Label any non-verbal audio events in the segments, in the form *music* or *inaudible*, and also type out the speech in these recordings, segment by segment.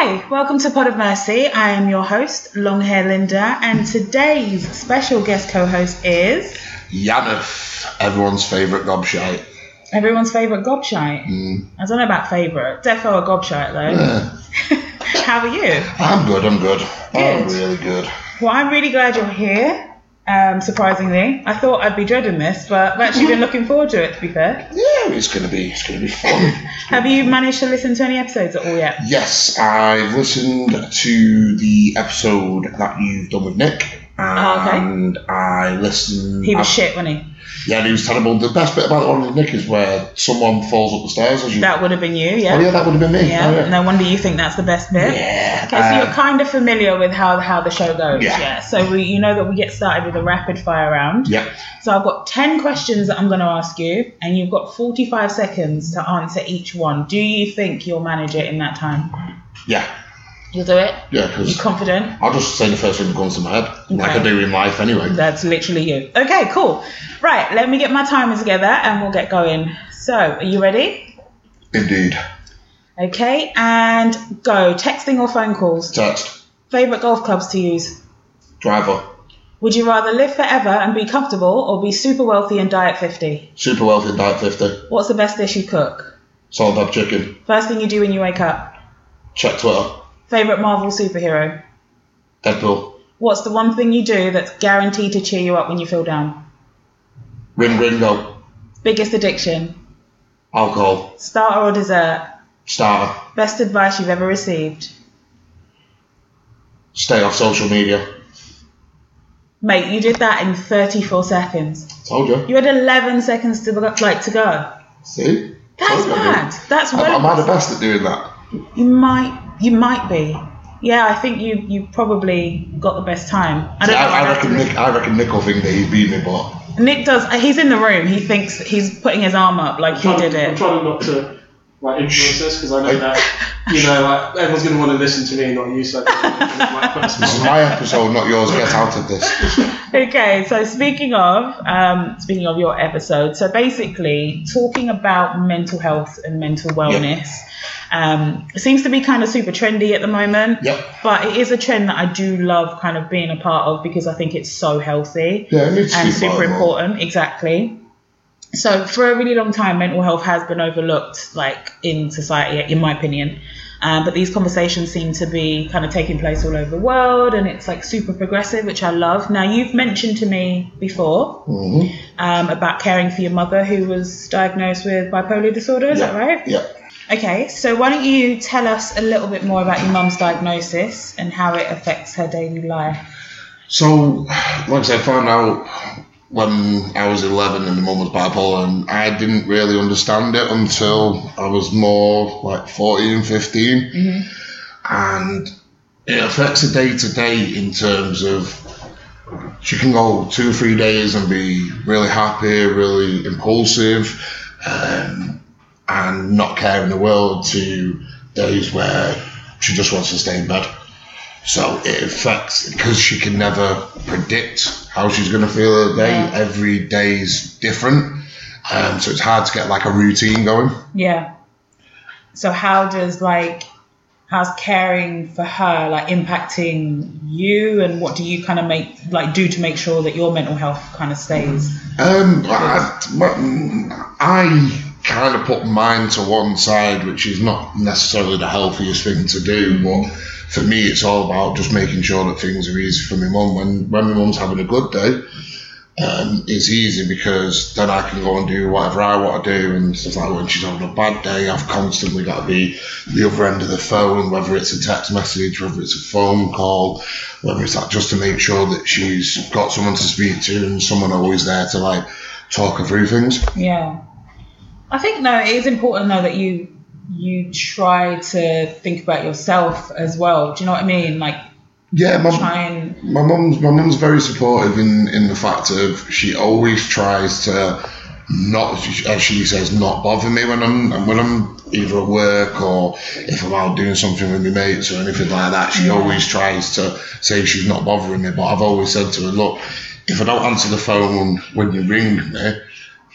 Hi, welcome to Pod of Mercy. I am your host, Long Hair Linda, and today's special guest co-host is Yaneth, everyone's favourite gobshite. everyone's favourite gobshite. Hmm. I don't know about favourite. Defo a gobshite though. Yeah. *laughs* How are you? I'm good, I'm good. I'm Good. really good. Well, I'm really glad you're here. Um, surprisingly, I thought I'd be dreading this, but I've actually been looking forward to it. To be fair, Yeah, it's gonna be it's gonna be fun. *laughs* have you managed to listen to any episodes at all yet? yes, I've listened to the episode that you've done with Nick. Oh, okay. And I listened He was I- shit, wasn't he? Yeah, he was terrible. The best bit about the one with Nick is where someone falls up the stairs as you That would have been you, yeah. Oh yeah. yeah, that would have been me. Yeah, Oh, yeah. no wonder you think that's the best bit. Yeah. Okay, so you're um, kind of familiar with how how the show goes. Yeah. So we, you know that we get started with a rapid fire round. yeah. So I've got ten questions that I'm going to ask you, and you've got 45 seconds to answer each one. Do you think you'll manage it in that time? Yeah. You'll do it. Yeah, because You because confident? I'll just say the first thing that comes to my head, like Okay. I do in life anyway. That's literally you. Okay, cool. Right, let me get my timer together, and we'll get going. So, are you ready? Indeed. Okay, and go. Texting or phone calls? Text. Favorite golf clubs to use? Driver. Would you rather live forever and be comfortable or be super wealthy and die at 50? Super wealthy and die at 50. What's the best dish you cook? Salt dab chicken. First thing you do when you wake up? Check Twitter. Favorite Marvel superhero? Deadpool. What's the one thing you do that's guaranteed to cheer you up when you feel down? Ring ring, Ringo. Biggest addiction? Alcohol. Starter or dessert? Starter. Best advice you've ever received? Stay off social media. Mate, you did that in 34 seconds. Told you. You had 11 seconds to like to go. See? That's Told you I did. mad. That's Am, well. am I the best at doing that? You might, you might be. Yeah, I think you you probably got the best time. I See, don't know. I, I I'd have to reckon. Nick. I reckon Nick will think that he's beat me, but Nick does. He's in the room. He thinks he's putting his arm up like he trying, did I'm it. trying not to like influence this because I know that you know like everyone's going to want to listen to me, not you. So I might put a this is my episode, not yours. Get out of this. Okay, so speaking of um, speaking of your episode, so basically talking about mental health and mental wellness. Um, seems to be kind of super trendy at the moment, Yep. but it is a trend that I do love kind of being a part of because I think it's so healthy. Yeah, it needs to and super part of it. important exactly so for a really long time mental health has been overlooked like in society in my opinion. Um, but these conversations seem to be kind of taking place all over the world and it's like super progressive which i love. Now you've mentioned to me before Mhm. um, about caring for your mother who was diagnosed with bipolar disorder is that right? Yeah. okay so why don't you tell us a little bit more about your mum's diagnosis and how it affects her daily life? So, said, I found out when I was 11 and the mum was bipolar, and I didn't really understand it until I was more like 14, 15. And it affects the day to day in terms of she can go two or three days and be really happy, really impulsive, um, and not care in the world to days where she just wants to stay in bed. So it affects because she can never predict how she's going to feel a day. Yeah. Every day's different, um, so it's hard to get like a routine going. Yeah. So how does like how's caring for her like impacting you and what do you kind of make like do to make sure that your mental health kind of stays? Um, I, I kind of put mine to one side, which is not necessarily the healthiest thing to do, but for me, it's all about just making sure that things are easy for my mum. When when my mum's having a good day, um, it's easy because then I can go and do whatever I want to do, and stuff like when she's having a bad day, I've constantly got to be the other end of the phone, whether it's a text message, whether it's a phone call, whether it's that just to make sure that she's got someone to speak to and someone always there to like talk her through things. Yeah. I think no, it is important though that you you try to think about yourself as well. Do you know what I mean? Like Yeah, my, try and my mum's my mum's very supportive in in the fact of she always tries to not as she says not bother me when I'm when I'm either at work or if I'm out doing something with my mates or anything like that. She Yeah. always tries to say she's not bothering me, but I've always said to her, look, if I don't answer the phone when you ring me,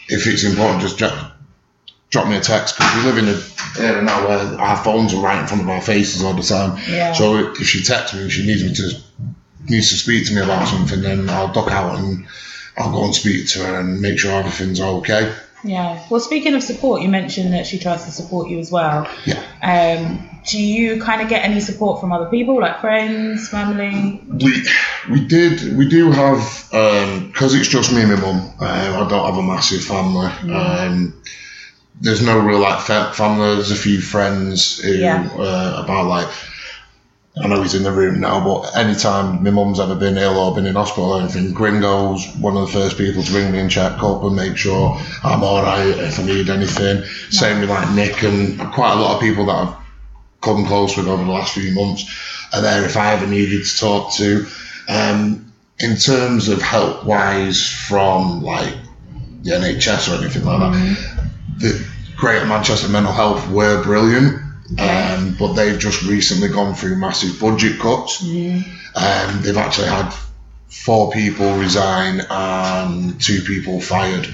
if it's important, just ju- drop me a text because we live in a era now where our phones are right in front of our faces all the time. Yeah. So if she texts me and she needs me to needs to speak to me about something, then I'll duck out and I'll go and speak to her and make sure everything's okay. Yeah. Well, speaking of support, you mentioned that she tries to support you as well. Yeah. Um, do you kind of get any support from other people, like friends, family? We we did we do have because it's just me and my mum. Uh, I don't have a massive family. Um, there's no real like family. There's a few friends who Yeah. uh, about like. I know he's in the room now, but anytime my mum's ever been ill or been in hospital or anything, Gringo's one of the first people to ring me and check up and make sure I'm alright if I need anything. Same with like Nick and quite a lot of people that I've come close with over the last few months are there if I ever needed to talk to. Um, in terms of help wise from like the NHS or anything like that, the Greater Manchester Mental Health were brilliant. Um, but they've just recently gone through massive budget cuts. Um, they've actually had four people resign and two people fired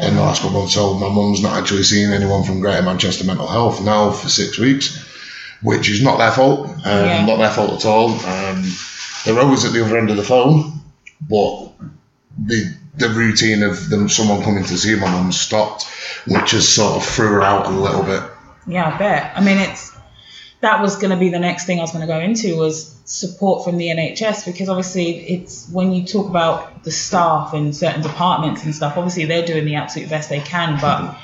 in the last couple of months. So my mum's not actually seeing anyone from Greater Manchester Mental Health now for six weeks, which is not their fault. Um, Yeah. Not their fault at all. Um, they're always at the other end of the phone, but the the routine of them someone coming to see my mum stopped, which has sort of threw her out a little bit. Yeah, I bet. I mean, it's that was going to be the next thing I was going to go into was support from the NHS because obviously it's when you talk about the staff in certain departments and stuff. Obviously, they're doing the absolute best they can, but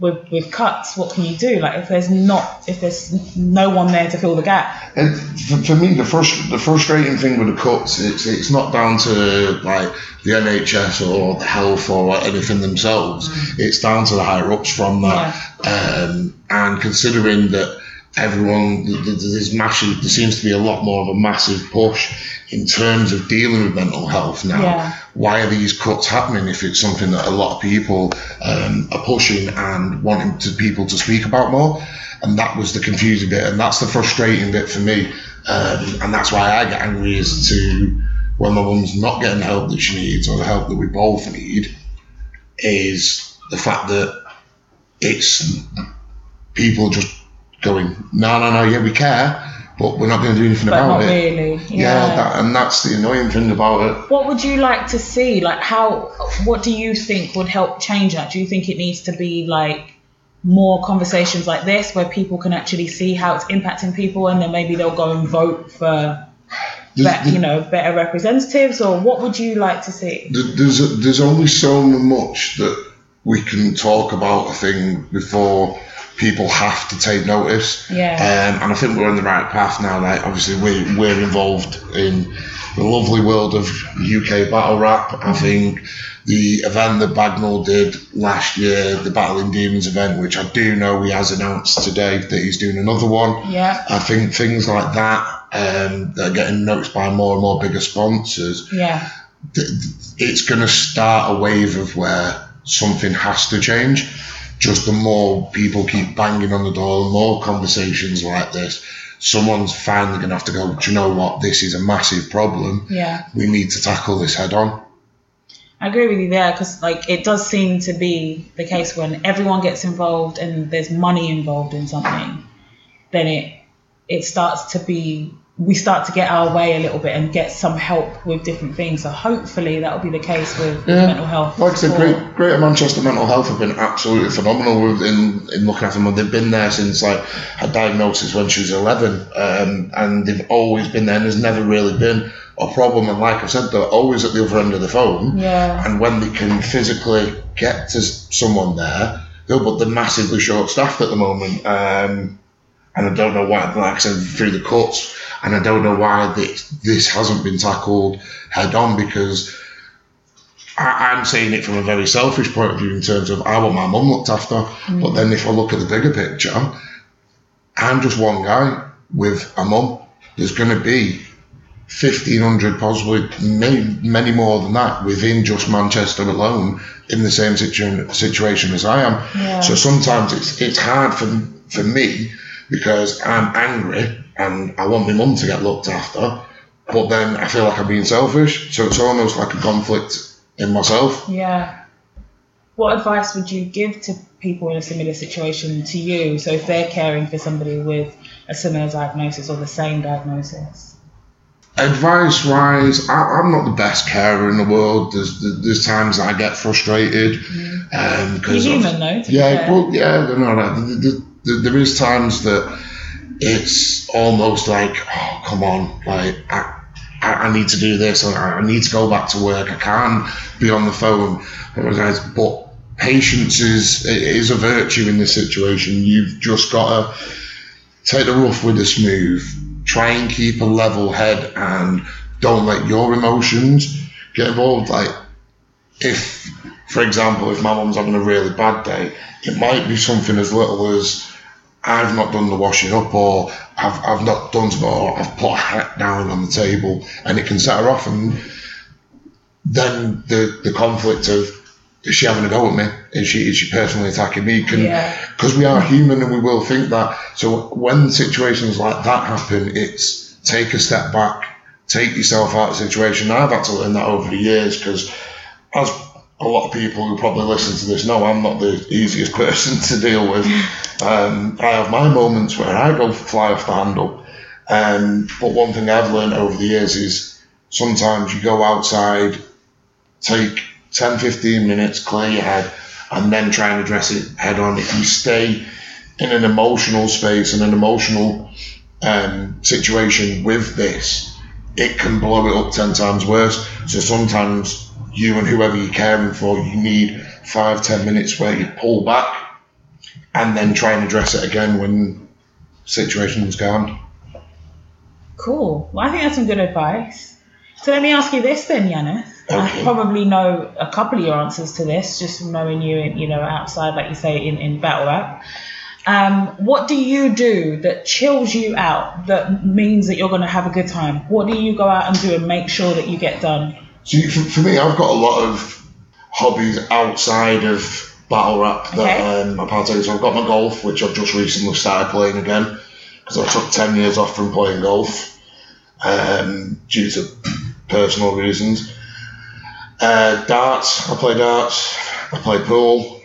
with with cuts, what can you do? Like if there's not if there's no one there to fill the gap. And for, for me, the frust- the frustrating thing with the cuts, it's it's not down to like the NHS or the health or anything themselves. It's down to the higher ups from that. Um, and considering that everyone, th- th- there's massive, there seems to be a lot more of a massive push in terms of dealing with mental health now. Yeah. Why are these cuts happening if it's something that a lot of people um, are pushing and wanting to people to speak about more? And that was the confusing bit, and that's the frustrating bit for me. Um, and that's why I get angry as to when my mum's not getting the help that she needs or the help that we both need is the fact that it's people just going, no, no, no, yeah, we care, but we're not going to do anything But about not it. really. Yeah, Yeah. that, and that's the annoying thing about it. What would you like to see? Like, how? What do you think would help change that? Do you think it needs to be like more conversations like this, where people can actually see how it's impacting people, and then maybe they'll go and vote for, be- you know, better representatives? Or what would you like to see? Th- There's there's only so much that we can talk about a thing before people have to take notice. Yeah. Um, and I think we're on the right path now. Like obviously we we're involved in the lovely world of UK battle rap. I think the event that Bagnall did last year, the Battling Demons event, which I do know he has announced today that he's doing another one. Yeah. I think things like that um, that are getting noticed by more and more bigger sponsors Yeah. th- th- it's going to start a wave of where something has to change. Just the more people keep banging on the door, the more conversations like this, someone's finally going to have to go, do you know what? This is a massive problem. Yeah. We need to tackle this head on. I agree with you there because like it does seem to be the case when everyone gets involved and there's money involved in something, then it it starts to be we start to get our way a little bit and get some help with different things. So hopefully that will be the case with, with Yeah. mental health. Like I said, support. Great, Greater Manchester Mental Health have been absolutely phenomenal in, in looking after them. They've been there since like her diagnosis when she was 11, um, and they've always been there. And there's never really been a problem. And like I said, they're always at the other end of the phone. Yeah. And when they can physically get to someone there, they'll but they're massively short staffed at the moment. Um, and I don't know why, like I said, through the cuts, and I don't know why this, this hasn't been tackled head on because I, I'm saying it from a very selfish point of view in terms of I want my mum looked after, mm. but then if I look at the bigger picture, I'm just one guy with a mum. There's going to be 1,500, possibly many, many more than that within just Manchester alone in the same situ- situation as I am. Yeah. So sometimes it's it's hard for for me because I'm angry and I want my mum to get looked after, but then I feel like I'm being selfish. So it's almost like a conflict in myself. Yeah. What advice would you give to people in a similar situation to you. So if they're caring for somebody with a similar diagnosis or the same diagnosis. Advice wise, I'm not the best carer in the world. There's there's times I get frustrated. Um, You're human, though. Yeah, well, yeah, no, no, there is times that it's almost like, oh, come on, like I, I, need to do this, I, I need to go back to work. I can't be on the phone, oh guys. But patience is is a virtue in this situation. You've just got to take the rough with the smooth try and keep a level head and don't let your emotions get involved. Like, if, for example, if my mum's having a really bad day, it might be something as little as I've not done the washing up or I've, I've not done something or I've put a hat down on the table and it can set her off and then the, the conflict of is she having a go at me? Is she is she personally attacking me? Can because yeah. we are human and we will think that. So when situations like that happen, it's take a step back, take yourself out of the situation. I've had to learn that over the years because as a lot of people who probably listen to this know I'm not the easiest person to deal with. *laughs* Um, I have my moments where I go fly off the handle. Um, but one thing I've learned over the years is sometimes you go outside, take 10, 15 minutes, clear your head, and then try and address it head on. If you stay in an emotional space and an emotional um, situation with this, it can blow it up 10 times worse. So sometimes you and whoever you're caring for, you need five, ten minutes where you pull back and then try and address it again when situation's gone. Cool. Well, I think that's some good advice. So let me ask you this then, Yanis. Okay. I probably know a couple of your answers to this, just from knowing you, in, you know, outside, like you say, in, in battle rap. Um, what do you do that chills you out, that means that you're going to have a good time? What do you go out and do and make sure that you get done? So for, for me, I've got a lot of hobbies outside of battle rap that okay. um, I partake in. So I've got my golf, which I've just recently started playing again because I took 10 years off from playing golf um, due to personal reasons. Uh, darts, I play darts, I play pool.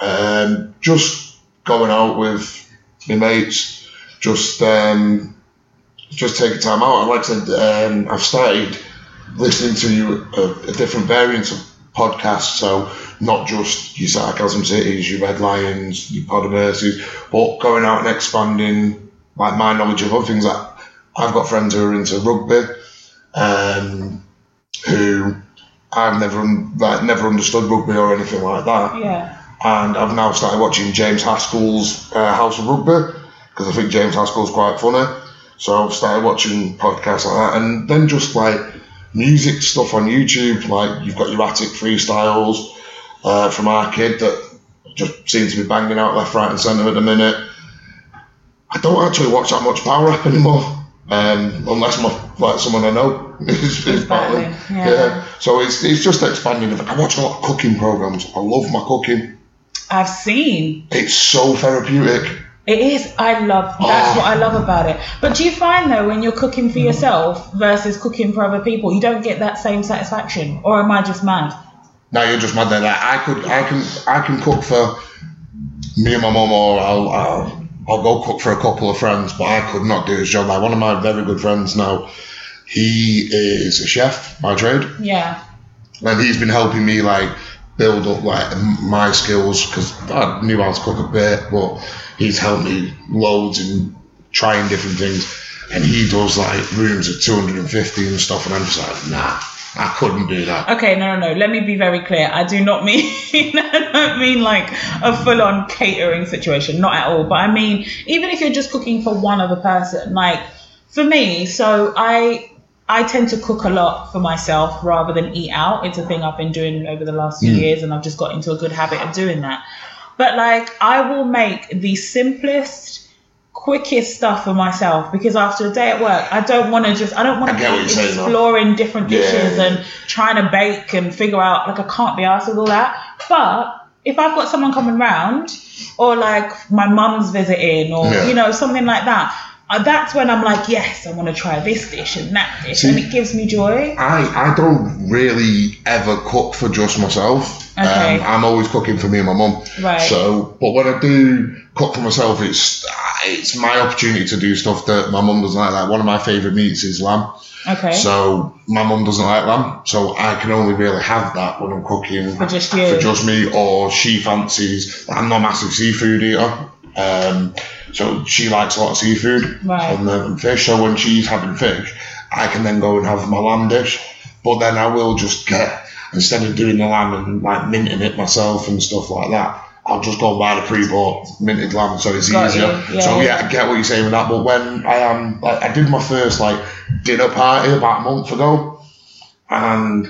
Um, just going out with my mates, just um, just taking time out. And like I said, um, I've started listening to a, a, different variant of podcasts, so not just your sarcasm cities, your red lions, your Pod of Mercies, but going out and expanding like my knowledge of other things. Like I've got friends who are into rugby, um, who I've never like never understood rugby or anything like that. Yeah. And I've now started watching James Haskell's uh, House of Rugby because I think James Haskell's quite funny. So I've started watching podcasts like that, and then just like music stuff on YouTube. Like you've got your attic freestyles uh, from our kid that just seems to be banging out left, right, and centre at the minute. I don't actually watch that much power rap anymore, um, unless my like someone I know *laughs* is, is battling. Yeah. yeah. So it's, it's just expanding. I watch a lot of cooking programs. I love my cooking. I've seen. It's so therapeutic. It is. I love. That's what I love about it. But do you find though, when you're cooking for mm-hmm. yourself versus cooking for other people, you don't get that same satisfaction, or am I just mad? No, you're just mad. That I could, I can, I can cook for me and my mum, or I'll, I'll, I'll go cook for a couple of friends, but I could not do his job. Like one of my very good friends now, he is a chef by trade. Yeah. And he's been helping me like build up like my skills because I knew how to cook a bit, but he's helped me loads in trying different things. And he does like rooms of 250 and stuff, and I'm just like, nah. I couldn't do that. Okay, no, no, no. Let me be very clear. I do not mean *laughs* I don't mean like a full-on catering situation, not at all. But I mean, even if you're just cooking for one other person, like for me, so I I tend to cook a lot for myself rather than eat out. It's a thing I've been doing over the last few mm. years, and I've just got into a good habit of doing that. But like, I will make the simplest, quickest stuff for myself because after a day at work, I don't want to just, I don't want to be exploring different dishes yeah. and trying to bake and figure out, like, I can't be asked with all that. But if I've got someone coming round, or like my mum's visiting, or, yeah. you know, something like that, uh, that's when I'm like, yes, I want to try this dish and that dish, See- and it gives me joy. I, I don't really ever cook for just myself. Okay. Um, I'm always cooking for me and my mum. Right. So, but when I do cook for myself, it's it's my opportunity to do stuff that my mum doesn't like. Like one of my favourite meats is lamb. Okay. So my mum doesn't like lamb, so I can only really have that when I'm cooking For just you. for just me. Or she fancies. I'm not a massive seafood eater, um, so she likes a lot of seafood Right. and then fish. So when she's having fish, I can then go and have my lamb dish. But then I will just get instead of doing the lamb and like minting it myself and stuff like that. I'll just go and buy the pre-bought minted lamb, so it's Got easier. Yeah, so yeah. I get what you're saying with that. But when I am, like, I did my first like dinner party about a month ago, and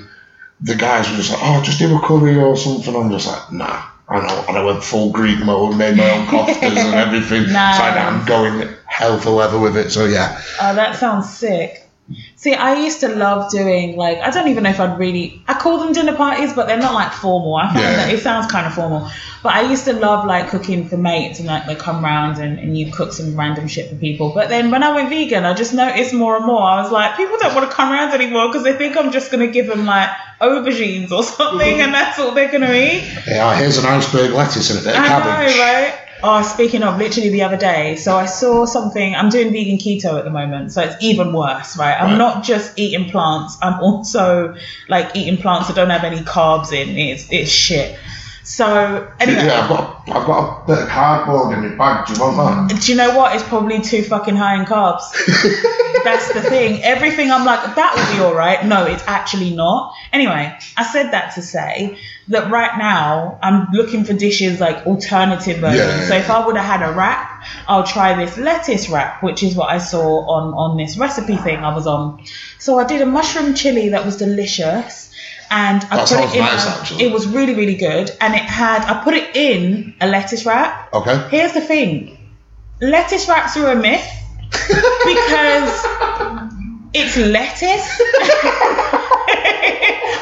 the guys were just like, "Oh, just do a curry or something." I'm just like, "Nah." I and I went full Greek mode, made my own koftas and *laughs* everything. Nice. So I'm going hell for leather with it. So yeah, Oh, that sounds sick. See, I used to love doing like I don't even know if I'd really I call them dinner parties, but they're not like formal. I find Yeah. that it sounds kind of formal. But I used to love like cooking for mates and like they come round and, and you cook some random shit for people. But then when I went vegan, I just noticed more and more. I was like, people don't want to come round anymore because they think I'm just gonna give them like aubergines or something, mm-hmm. and that's all they're gonna eat. yeah. Here's an iceberg lettuce and a bit of I cabbage. know, right? Oh, speaking of, literally the other day, so I saw something. I'm doing vegan keto at the moment, so it's even worse, right? I'm Right. not just eating plants. I'm also like eating plants that don't have any carbs in. It's it's shit. So anyway, Yeah, I've got I've got a bit of cardboard in my bag. Do you want that? do you know what? It's probably too fucking high in carbs. *laughs* That's the thing. Everything I'm like, that will be all right. No, it's actually not. Anyway, I said that to say that right now I'm looking for dishes like alternative versions. Yeah. So if I would have had a wrap, I'll try this lettuce wrap, which is what I saw on on this recipe thing I was on. So I did a mushroom chili that was delicious. And I That put it in. nice, a- actually. It was really, really good, and it had. I put it in a lettuce wrap, Okay. Here's the thing lettuce wraps are a myth *laughs* because it's lettuce. *laughs*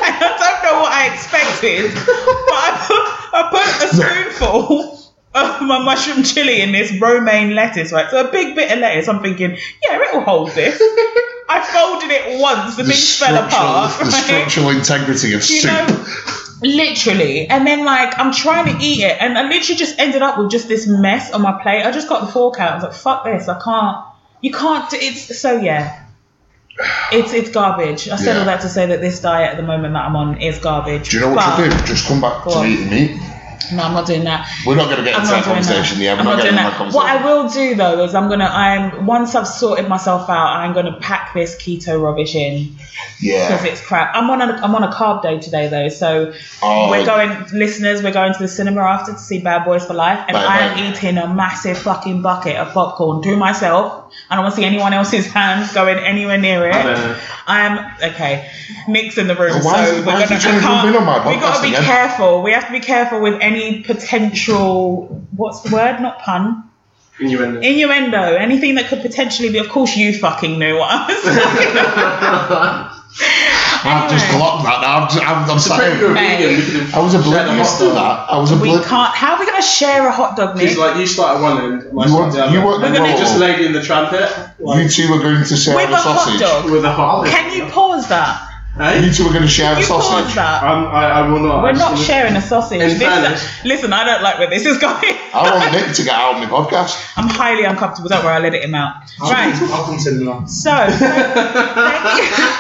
I don't know what I expected, but I put, I put a spoonful of my mushroom chili in this romaine lettuce, right? So a big bit of lettuce. I'm thinking, yeah, it will hold this. I folded it once, the, The thing fell apart. *laughs* the right? structural integrity of you soup. know, literally. And then like I'm trying to eat it, and I literally just ended up with just this mess on my plate. I just got the fork out. I was like, fuck this, I can't. You can't. do It's so yeah. It's it's garbage. I said Yeah. all that to say that this diet at the moment that I'm on is garbage. Do you know what But- you do? Just come back to on. eating meat. No, I'm not doing that. We're not going to get I'm into that conversation. that. Yeah, we're I'm not not doing that that. What. I will do though is I'm gonna I'm once I've sorted myself out, I'm gonna pack this keto rubbish in Yeah. because it's crap. I'm on a I'm on a carb day today though, so Oh, we're going listeners. We're going to the cinema after to see Bad Boys for Life, and I am eating a massive fucking bucket of popcorn to myself. I don't want to see anyone else's hands going anywhere near it. I. I am okay. Nick's in the room, why so is- we're why gonna. he trying to I can't- in on my we gotta be again? careful. We have to be careful with any potential. What's the word? Not pun. Innuendo. Innuendo. Anything that could potentially be. Of course, you fucking knew what I was talking about. I've just Anyway. clocked that. I'm, just, I'm, I'm It's a pretty sorry. good Mate. vegan. We could have I was shared the oblivious to that. I was We can't. How are we going to share a hot dog, Nick? It's like you start at one end, and I You start want- the other. you want- and then We're you gonna- just laid in the trumpet You two are going to share With a a hot sausage. dog. with a hot. Can you pause that? You two are going to share a You pause sausage. that. I'm, I, I will not. We're I'm not sharing a sausage. In This- fairness- listen, I don't like where this is going. I want Nick to get out of the podcast. *laughs* I'm highly uncomfortable. Don't worry, I'll edit him out. Right. I'll consider that. So, *laughs* thank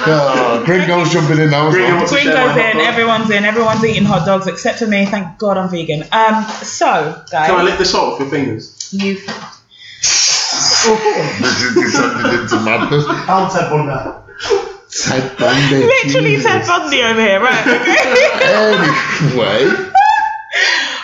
you. Uh, Gringo's jumping in now as Gringo well. wants to Queen share goes in, everyone's in, everyone's eating hot dogs except for me. Thank God I'm vegan. Um, so guys. Can I guys, lick this off with your fingers? you This is descended into madness. I'll take one now. Ted Bundy. literally Jesus. Ted Bundy over here, right? Okay. Anyway. *laughs*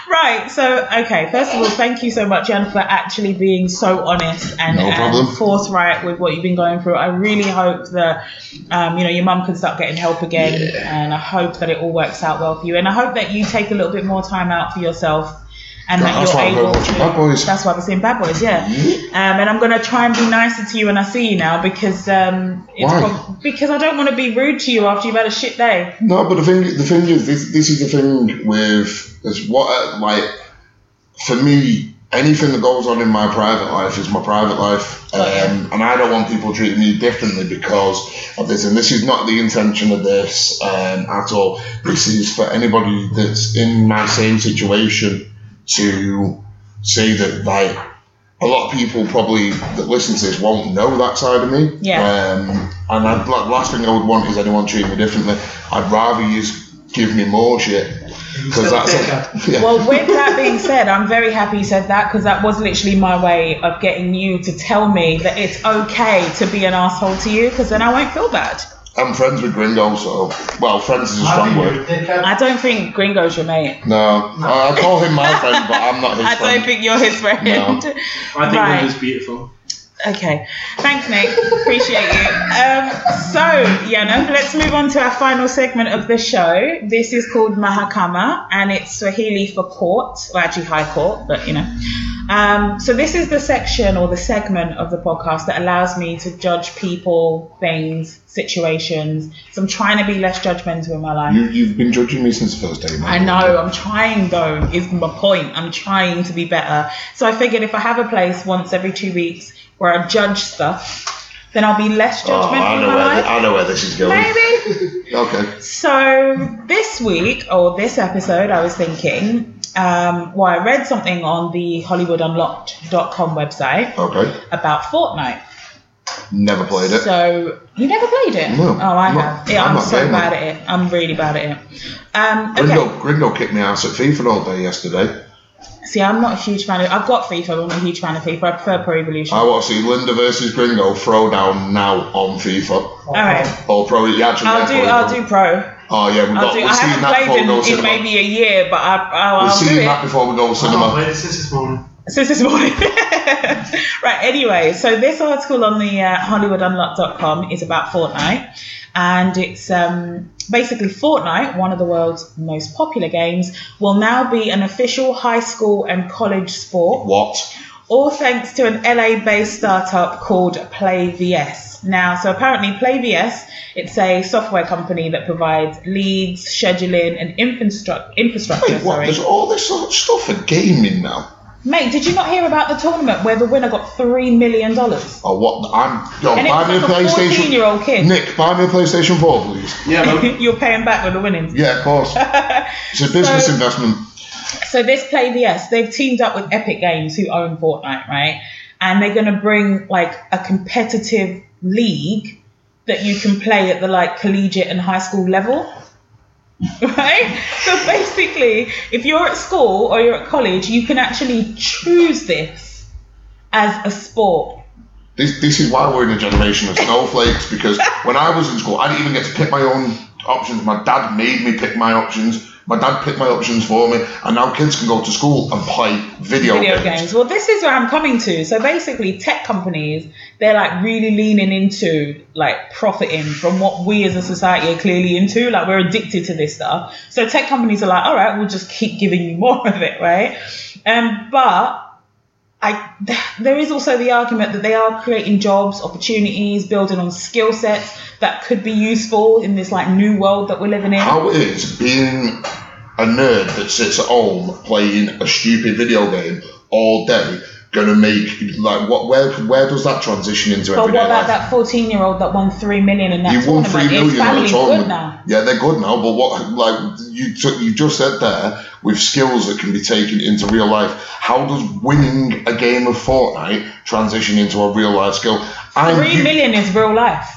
Right. So, okay. First of all, thank you so much, Jan, for actually being so honest and, No and forthright with what you've been going through. I really hope that um, you know your mum can start getting help again, Yeah. and I hope that it all works out well for you. And I hope that you take a little bit more time out for yourself. And that That's you're able to. Bad Boys. That's why we're seeing Bad Boys, yeah. Um, and I'm gonna try and be nicer to you when I see you now because um, it's Why? prob- because I don't want to be rude to you after you've had a shit day. No, but the thing, the thing is, this, this is the thing with is what uh, like for me anything that goes on in my private life is my private life, um, and I don't want people treating me differently because of this. And this is not the intention of this um, at all. This is for anybody that's in my same situation to say that like a lot of people probably that listen to this won't know that side of me. Yeah. Um, and I'd, like, last thing I would want is anyone treating me differently. I'd rather you just give me more shit because that's a, *laughs* yeah. Well, with that being said, I'm very happy you said that because that was literally my way of getting you to tell me that it's okay to be an asshole to you because then I won't feel bad. I'm friends with Gringo, so well, friends is a strong word. you're a dickhead. I don't think Gringo's your mate. No, I, I call him my friend, but I'm not his *laughs* I friend. don't think you're his friend. No. *laughs* I think Right. Linda's beautiful. Okay. Thanks, Nick. Appreciate you. Um, so, Yana, let's move on to our final segment of the show. This is called Mahakama, and it's Swahili for court, well, actually High Court, but you know. Um, so, this is the section or the segment of the podcast that allows me to judge people, things, situations. So, I'm trying to be less judgmental in my life. You, you've been judging me since the first day, man. I know, I'm trying though, is my point. I'm trying to be better. So I figured if I have a place once every two weeks where I judge stuff, then I'll be less Oh, judgmental I in know where. I know where this is going. Maybe. *laughs* Okay. So this week or this episode, I was thinking, um, well, I read something on the HollywoodUnlocked.com website Okay. about Fortnite. Never played it. So you never played it? No, Oh, I I'm not- have. Yeah, I'm I'm, so bad at it. I'm really bad at it. Um, okay. Gringo, Gringo kicked me ass at FIFA all day yesterday. See, I'm not a huge fan of. I've got FIFA, but I'm not a huge fan of FIFA. I prefer Pro Evolution. I want to see Linda versus Gringo throw down now on FIFA. All right. Or Pro. Yeah, actually, I'll yeah, do. Pro I'll Evo. do Pro. Oh yeah, we've I'll got. do. We're I seeing haven't that before we played go in, in cinema. maybe a year, but I, I'll, We're I'll do seeing it. that before we go I cinema. played it since this morning. Since this morning. *laughs* right, anyway, so this article on the uh, HollywoodUnlocked.com is about Fortnite. And it's um, basically Fortnite, one of the world's most popular games, will now be an official high school and college sport, What? all thanks to an LA based startup called PlayVS. Now, so apparently, PlayVS, it's a software company that provides leads, scheduling, and infrastructure. infrastructure Wait, what? sorry. There's all this sort of stuff for gaming now. Mate, did you not hear about the tournament where the winner got three million dollars? Oh, what? I'm. Yo, And it buy was me a like a PlayStation. fourteen-year-old kid. Nick, buy me a PlayStation 4, please. Yeah, man. *laughs* You're paying back with the winnings. Yeah, of course. *laughs* It's a business So- investment. So this PlayVS, they've teamed up with Epic Games, who own Fortnite, right? And they're gonna bring like a competitive league that you can play at the like collegiate and high school level. *laughs* Right? So basically, if you're at school or you're at college, you can actually choose this as a sport. This, this is why we're in a generation of snowflakes because when I was in school, I didn't even get to pick my own options. My dad made me pick my options. My dad picked my options for me, and now kids can go to school and play video, video games. games. Well, this is where I'm coming to. So basically, tech companies they're like really leaning into like profiting from what we as a society are clearly into. Like we're addicted to this stuff. So tech companies are like, all right, we'll just keep giving you more of it, right? Um, but I, there is also the argument that they are creating jobs, opportunities, building on skill sets that could be useful in this like new world that we're living in. How is being a nerd that sits at home playing a stupid video game all day gonna make like what? Where where does that transition into but everyday what about life? that 14 year old that won three million in that You won tournament? three His million at a family's tournament. good now. Yeah, they're good now. But what, like you, took, you just said there, with skills that can be taken into real life, how does winning a game of Fortnite transition into a real life skill? I'm Three u- is real life.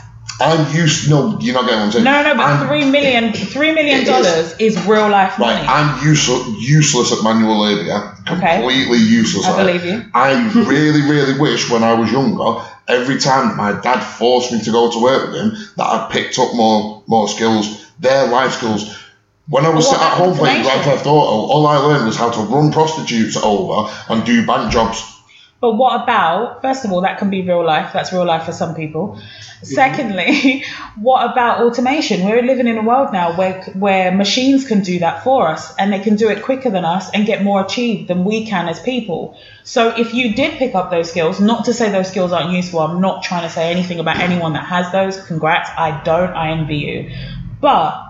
I'm used. No, you're not getting what I'm saying. No, no, but I'm, three million, three million It is. dollars is real life money. Right. I'm useless, useless at manual labour. yeah? Okay. Completely useless. I at it. believe you. I *laughs* really, really wish when I was younger, every time my dad forced me to go to work with him, that I picked up more more skills, their life skills. When I was sat at home playing Grand? Theft Auto, all I learned was how to run prostitutes over and do bank jobs. But what about, first of all, that can be real life. That's real life for some people. Mhm. Secondly, *laughs* what about automation? We're living in a world now where where machines can do that for us, and they can do it quicker than us and get more achieved than we can as people. So if you did pick up those skills, not to say those skills aren't useful. I'm not trying to say anything about anyone that has those. Congrats. I don't. I envy you. But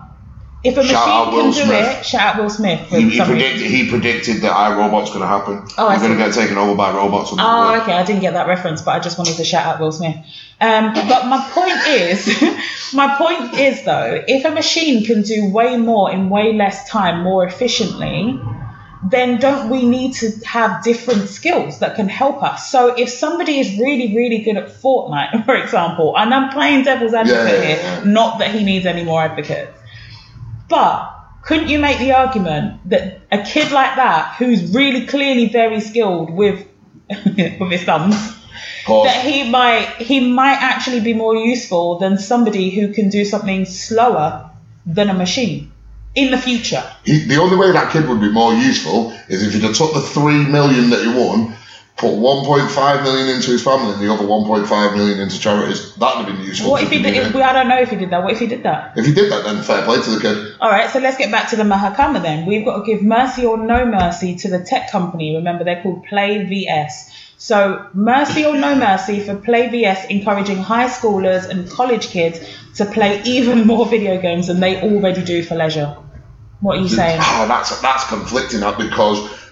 If a machine Shout can do Smith. it, shout out Will Smith. He, he predicted he predicted that I, Robot's going to happen. Oh, We're going to get taken over by robots. Oh, okay. I didn't get that reference, but I just wanted to shout out Will Smith. Um, but my point is, *laughs* my point is though, if a machine can do way more in way less time, more efficiently, then don't we need to have different skills that can help us? So if somebody is really, really good at Fortnite, *laughs* for example, and I'm playing devil's advocate Yeah, yeah, here, not that he needs any more advocates, but couldn't you make the argument that a kid like that, who's really clearly very skilled with *laughs* with his thumbs, that he might he might actually be more useful than somebody who can do something slower than a machine in the future? He, the only way that kid would be more useful is if he'd have took the three million that he won, put 1.5 million into his family and the other 1.5 million into charities. That'd have been useful. What if he did? If. I don't know if he did that. What if he did that? If he did that, then fair play to the kid. All right, so let's get back to the Mahakama then. We've got to give mercy or no mercy to the tech company. Remember, they're called PlayVS. So, mercy or no mercy for PlayVS encouraging high schoolers and college kids to play even more video games than they already do for leisure. What are you ah, saying? Oh, that's that's conflicting that because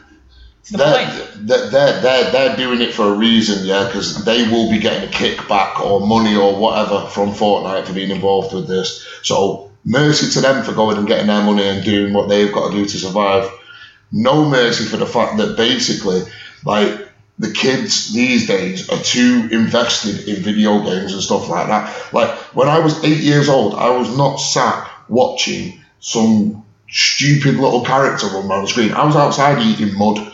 They're, they're, they're, they're, they're doing it for a reason, yeah, because they will be getting a kickback or money or whatever from Fortnite for being involved with this. So, mercy to them for going and getting their money and doing what they've got to do to survive. No mercy for the fact that basically, like, the kids these days are too invested in video games and stuff like that. Like, when I was eight years old, I was not sat watching some stupid little character run around the screen. I was outside eating mud.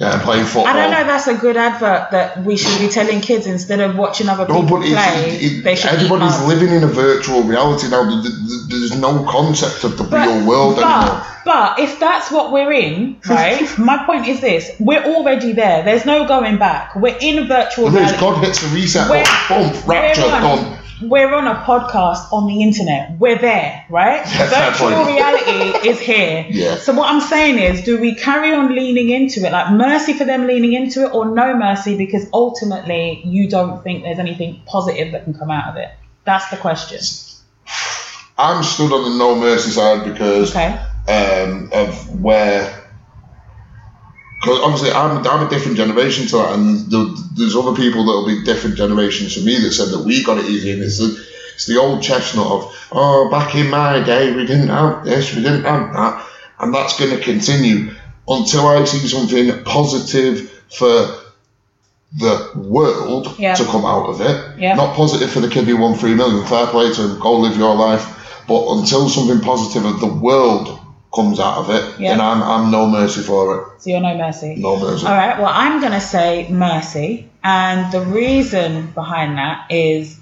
Yeah, and playing football. I don't know. That's a good advert that we should be telling kids instead of watching other No, people but play. it, they should everybody's living in a virtual reality now. There- there- There's no concept of the real world but, anymore. but if that's what we're in, right? *laughs* my point is this: we're already there. There's no going back. We're in virtual There is, reality. God hits the reset button, boom, rapture, done. We're on a podcast on the internet. We're there, right? *laughs* Fair Virtual reality is here. *laughs* Yeah. So what I'm saying is, do we carry on leaning into it, like mercy for them leaning into it, or no mercy because ultimately you don't think there's anything positive that can come out of it? That's the question. I'm stood on the no mercy side because Okay. um, of where. Because obviously I'm, I'm a different generation to that, and the, there's other people that will be different generations from me that said that we got it easy, and it's the, it's the old chestnut of oh back in my day we didn't have this, we didn't have that, and that's going to continue until I see something positive for the world Yeah. to come out of it. Yeah. Not positive for the kid who won three million. Fair play to him, go live your life. But until something positive of the world comes out of it, Yeah. then I'm, I'm no mercy for it. So you're no mercy. No mercy. All right. Well, I'm going to say mercy. And the reason behind that is,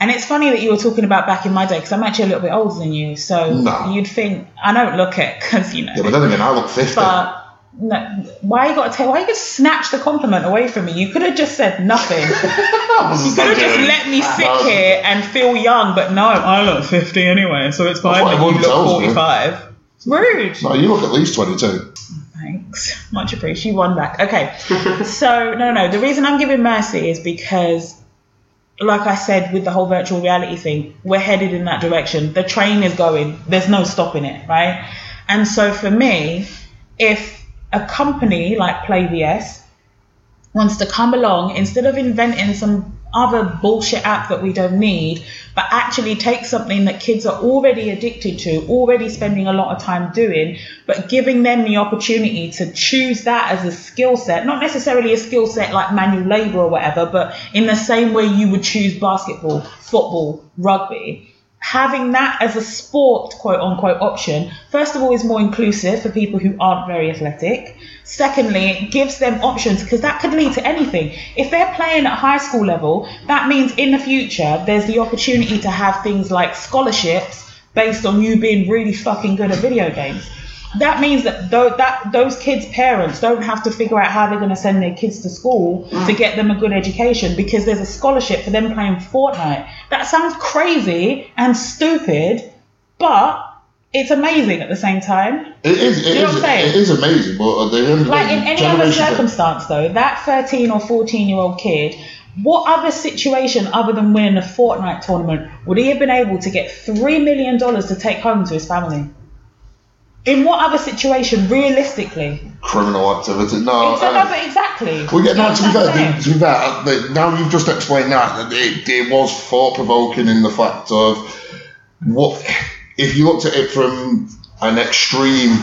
and it's funny that you were talking about back in my day because I'm actually a little bit older than you. So No. you'd think, I don't look it *laughs* because, you know. Yeah, but then again, I look 50. But no, why you got to take? Why you just snatch the compliment away from me? You could have just said nothing. *laughs* You could have just let me sit here and feel young. But no, I look 50 anyway, so it's fine that you look me. 45. Rude. No, you look at least 22. Thanks. Much appreciated. You won back. Okay. *laughs* so, no, no. The reason I'm giving mercy is because, like I said, with the whole virtual reality thing, we're headed in that direction. The train is going, there's no stopping it, right? And so, for me, if a company like PlayVS wants to come along, instead of inventing some other bullshit app that we don't need, but actually take something that kids are already addicted to, already spending a lot of time doing, but giving them the opportunity to choose that as a skill set, not necessarily a skill set like manual labor or whatever, but in the same way you would choose basketball, football, rugby. Having that as a sport, quote unquote, option, first of all, is more inclusive for people who aren't very athletic. Secondly, it gives them options because that could lead to anything. If they're playing at high school level, that means in the future there's the opportunity to have things like scholarships based on you being really fucking good at video games. That means that tho- that those kids' parents don't have to figure out how they're going to send their kids to school to get them a good education because there's a scholarship for them playing Fortnite. That sounds crazy and stupid, but it's amazing at the same time. It is, it you know what is, I'm saying? it is amazing, but at the end of Like in any other circumstance, though, that 13 or 14 year old kid what other situation other than winning a Fortnite tournament would he have been able to get three million dollars to take home to his family? In what other situation, realistically? Criminal activity. No. Exactly. uh, exactly. Well, yeah, no, to be That's what I'm fair, to be fair, uh, now you've just explained that, it, it was thought provoking in the fact of what, if you looked at it from an extreme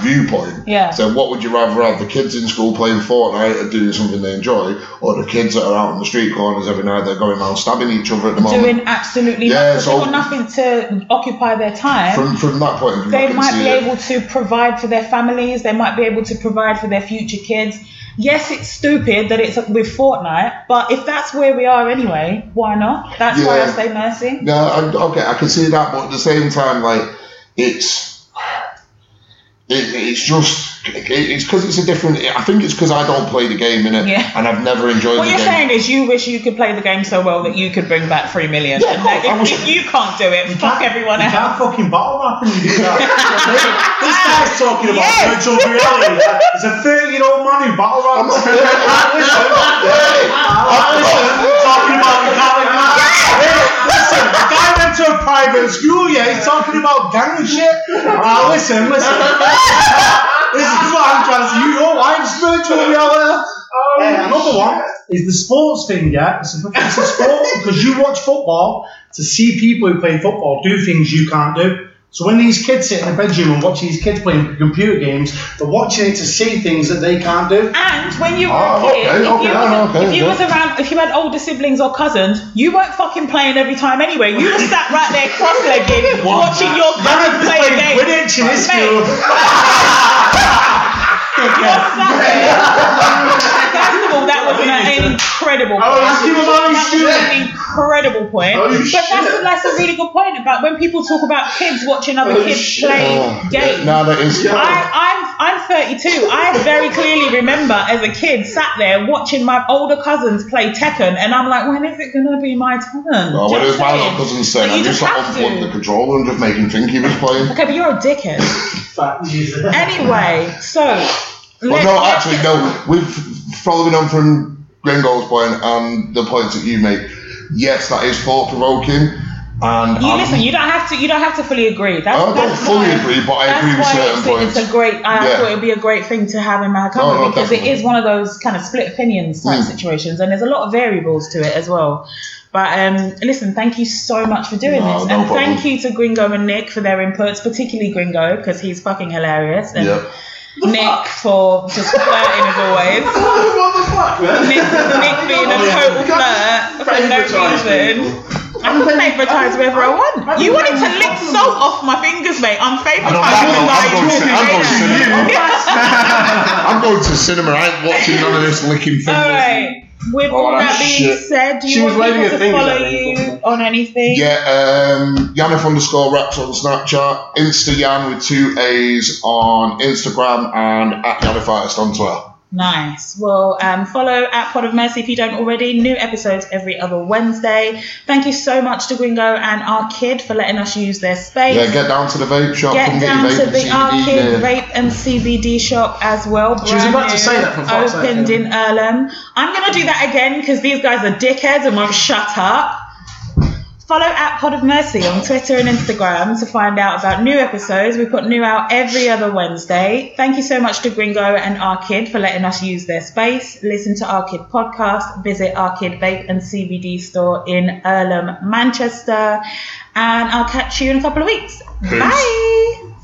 viewpoint, Yeah. so what would you rather have, the kids in school playing Fortnite and doing something they enjoy, or the kids that are out on the street corners every night, they're going around stabbing each other at the moment? Doing absolutely Yeah, nothing. so- They've got nothing to occupy their time. from, from that point of view, they might be it. able to provide for their families. They might be able to provide for their future kids. Yes, it's stupid that it's with Fortnite, but if that's where we are anyway, why not? That's why I say mercy. No, I, okay, I can see that, but at the same time, like it's it, it's just it, it's because it's a different. I think it's because I don't play the game in it, Yeah. and I've never enjoyed What the you're game. saying is you wish you could play the game so well that you could bring back three million. Yeah, And no, if, was- if you can't do it, fuck everyone you else. can't fucking battle rap and you do that. *laughs* this guy's talking about Yes. virtual reality. He's a 30 year old man who battle raps. *laughs* talking about the Hey, listen, the guy to a private school, yeah, he's talking about gang and shit. Ah, listen, listen. *laughs* this is what I'm trying to say. You know, I'm virtual reality. Hey, another one is the sports thing, yeah? It's a, it's a sport because you watch football to see people who play football do things you can't do. So when these kids sit in the bedroom and watch these kids playing computer games, they're watching it to see things that they can't do. And when you were Oh, a kid, okay, if okay, you, no, no, was, ah, okay, if you was around, if you had older siblings or cousins, you weren't fucking playing every time anyway. You were sat right there cross-legged, *laughs* watching your cousins play playing game. Quidditch in his Mate, school. *laughs* *laughs* You're sat there. First of all, that was an, incredible. Oh, him about his That was an incredible point. Oh, but shit. that's a, that's a really good point about when people talk about kids watching other Oh, kids shit. play Oh, games. No, that is. I, I'm I'm 32. I very clearly remember as a kid sat there watching my older cousins play Tekken, and I'm like, when is it gonna be my turn? Well, Do when you it was know my what little cousin saying? saying, But I you just just like have to. the controller and just make him think he was playing. Okay, but you're a dickhead. *laughs* Anyway, so. Well, no, actually, no. We've following on from Gringo's point and the points that you make. Yes, that is thought provoking, and You I'm- listen. You don't have to. You don't have to fully agree. That's, I don't that's fully why- agree, but I agree with certain it's, points. It's a great. I Yeah. thought it'd be a great thing to have in my No, company no, because it definitely. is one of those kind of split opinions type Mm. situations, and there's a lot of variables to it as well. But um, listen, thank you so much for doing No, this, no and problem. thank you to Gringo and Nick for their inputs, particularly Gringo because he's fucking hilarious, and Yep. Nick for just flirting as always. *laughs* what the fuck, man? Nick, Nick being a total flirt for no reason. I can favouritize whoever I want. You wanted to lick salt off my fingers, mate. I'm I'm, favouritising I'm, by going to, I'm, going to *laughs* cinema. I'm going to cinema. I ain't watching none of this licking fingers. All right. With Oh, all that that's being said, do you She was want waving people to follow at me. you on anything? Yeah, um, Yannick underscore raps on Snapchat, Insta Yan with two A's on Instagram, and at Yannick Artist on Twitter. Nice. Well, um, follow at Pod of Mercy if you don't already. New episodes every other Wednesday. Thank you so much to Gringo and our kid for letting us use their space. Yeah, get down to the vape shop. Get come down get your to vape the and CBD Arcade there. Vape and CBD shop as well. She was brand about to new, say that for Opened yeah. in Irlam. I'm going to do that again because these guys are dickheads and won't shut up. Follow at Pod of Mercy on Twitter and Instagram to find out about new episodes. We put new out every other Wednesday. Thank you so much to Gringo and Arkid for letting us use their space. Listen to Arkid podcast. Visit Arkid Vape and CBD store in Irlam, Manchester. And I'll catch you in a couple of weeks. Peace. Bye.